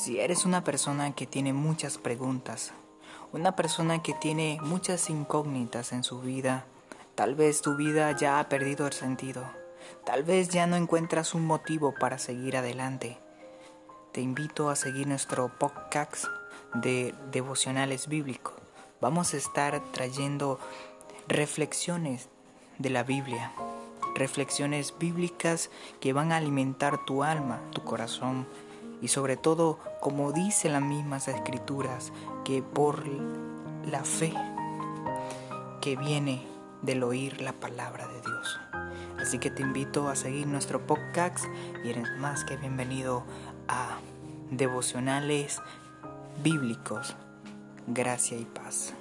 Si eres una persona que tiene muchas preguntas, una persona que tiene muchas incógnitas en su vida, tal vez tu vida ya ha perdido el sentido, tal vez ya no encuentras un motivo para seguir adelante, te invito a seguir nuestro podcast de devocionales bíblicos. Vamos a estar trayendo reflexiones de la Biblia, reflexiones bíblicas que van a alimentar tu alma, tu corazón y sobre todo, como dicen las mismas escrituras, que por la fe que viene del oír la palabra de Dios. Así que te invito a seguir nuestro podcast y eres más que bienvenido a devocionales bíblicos. Gracia y paz.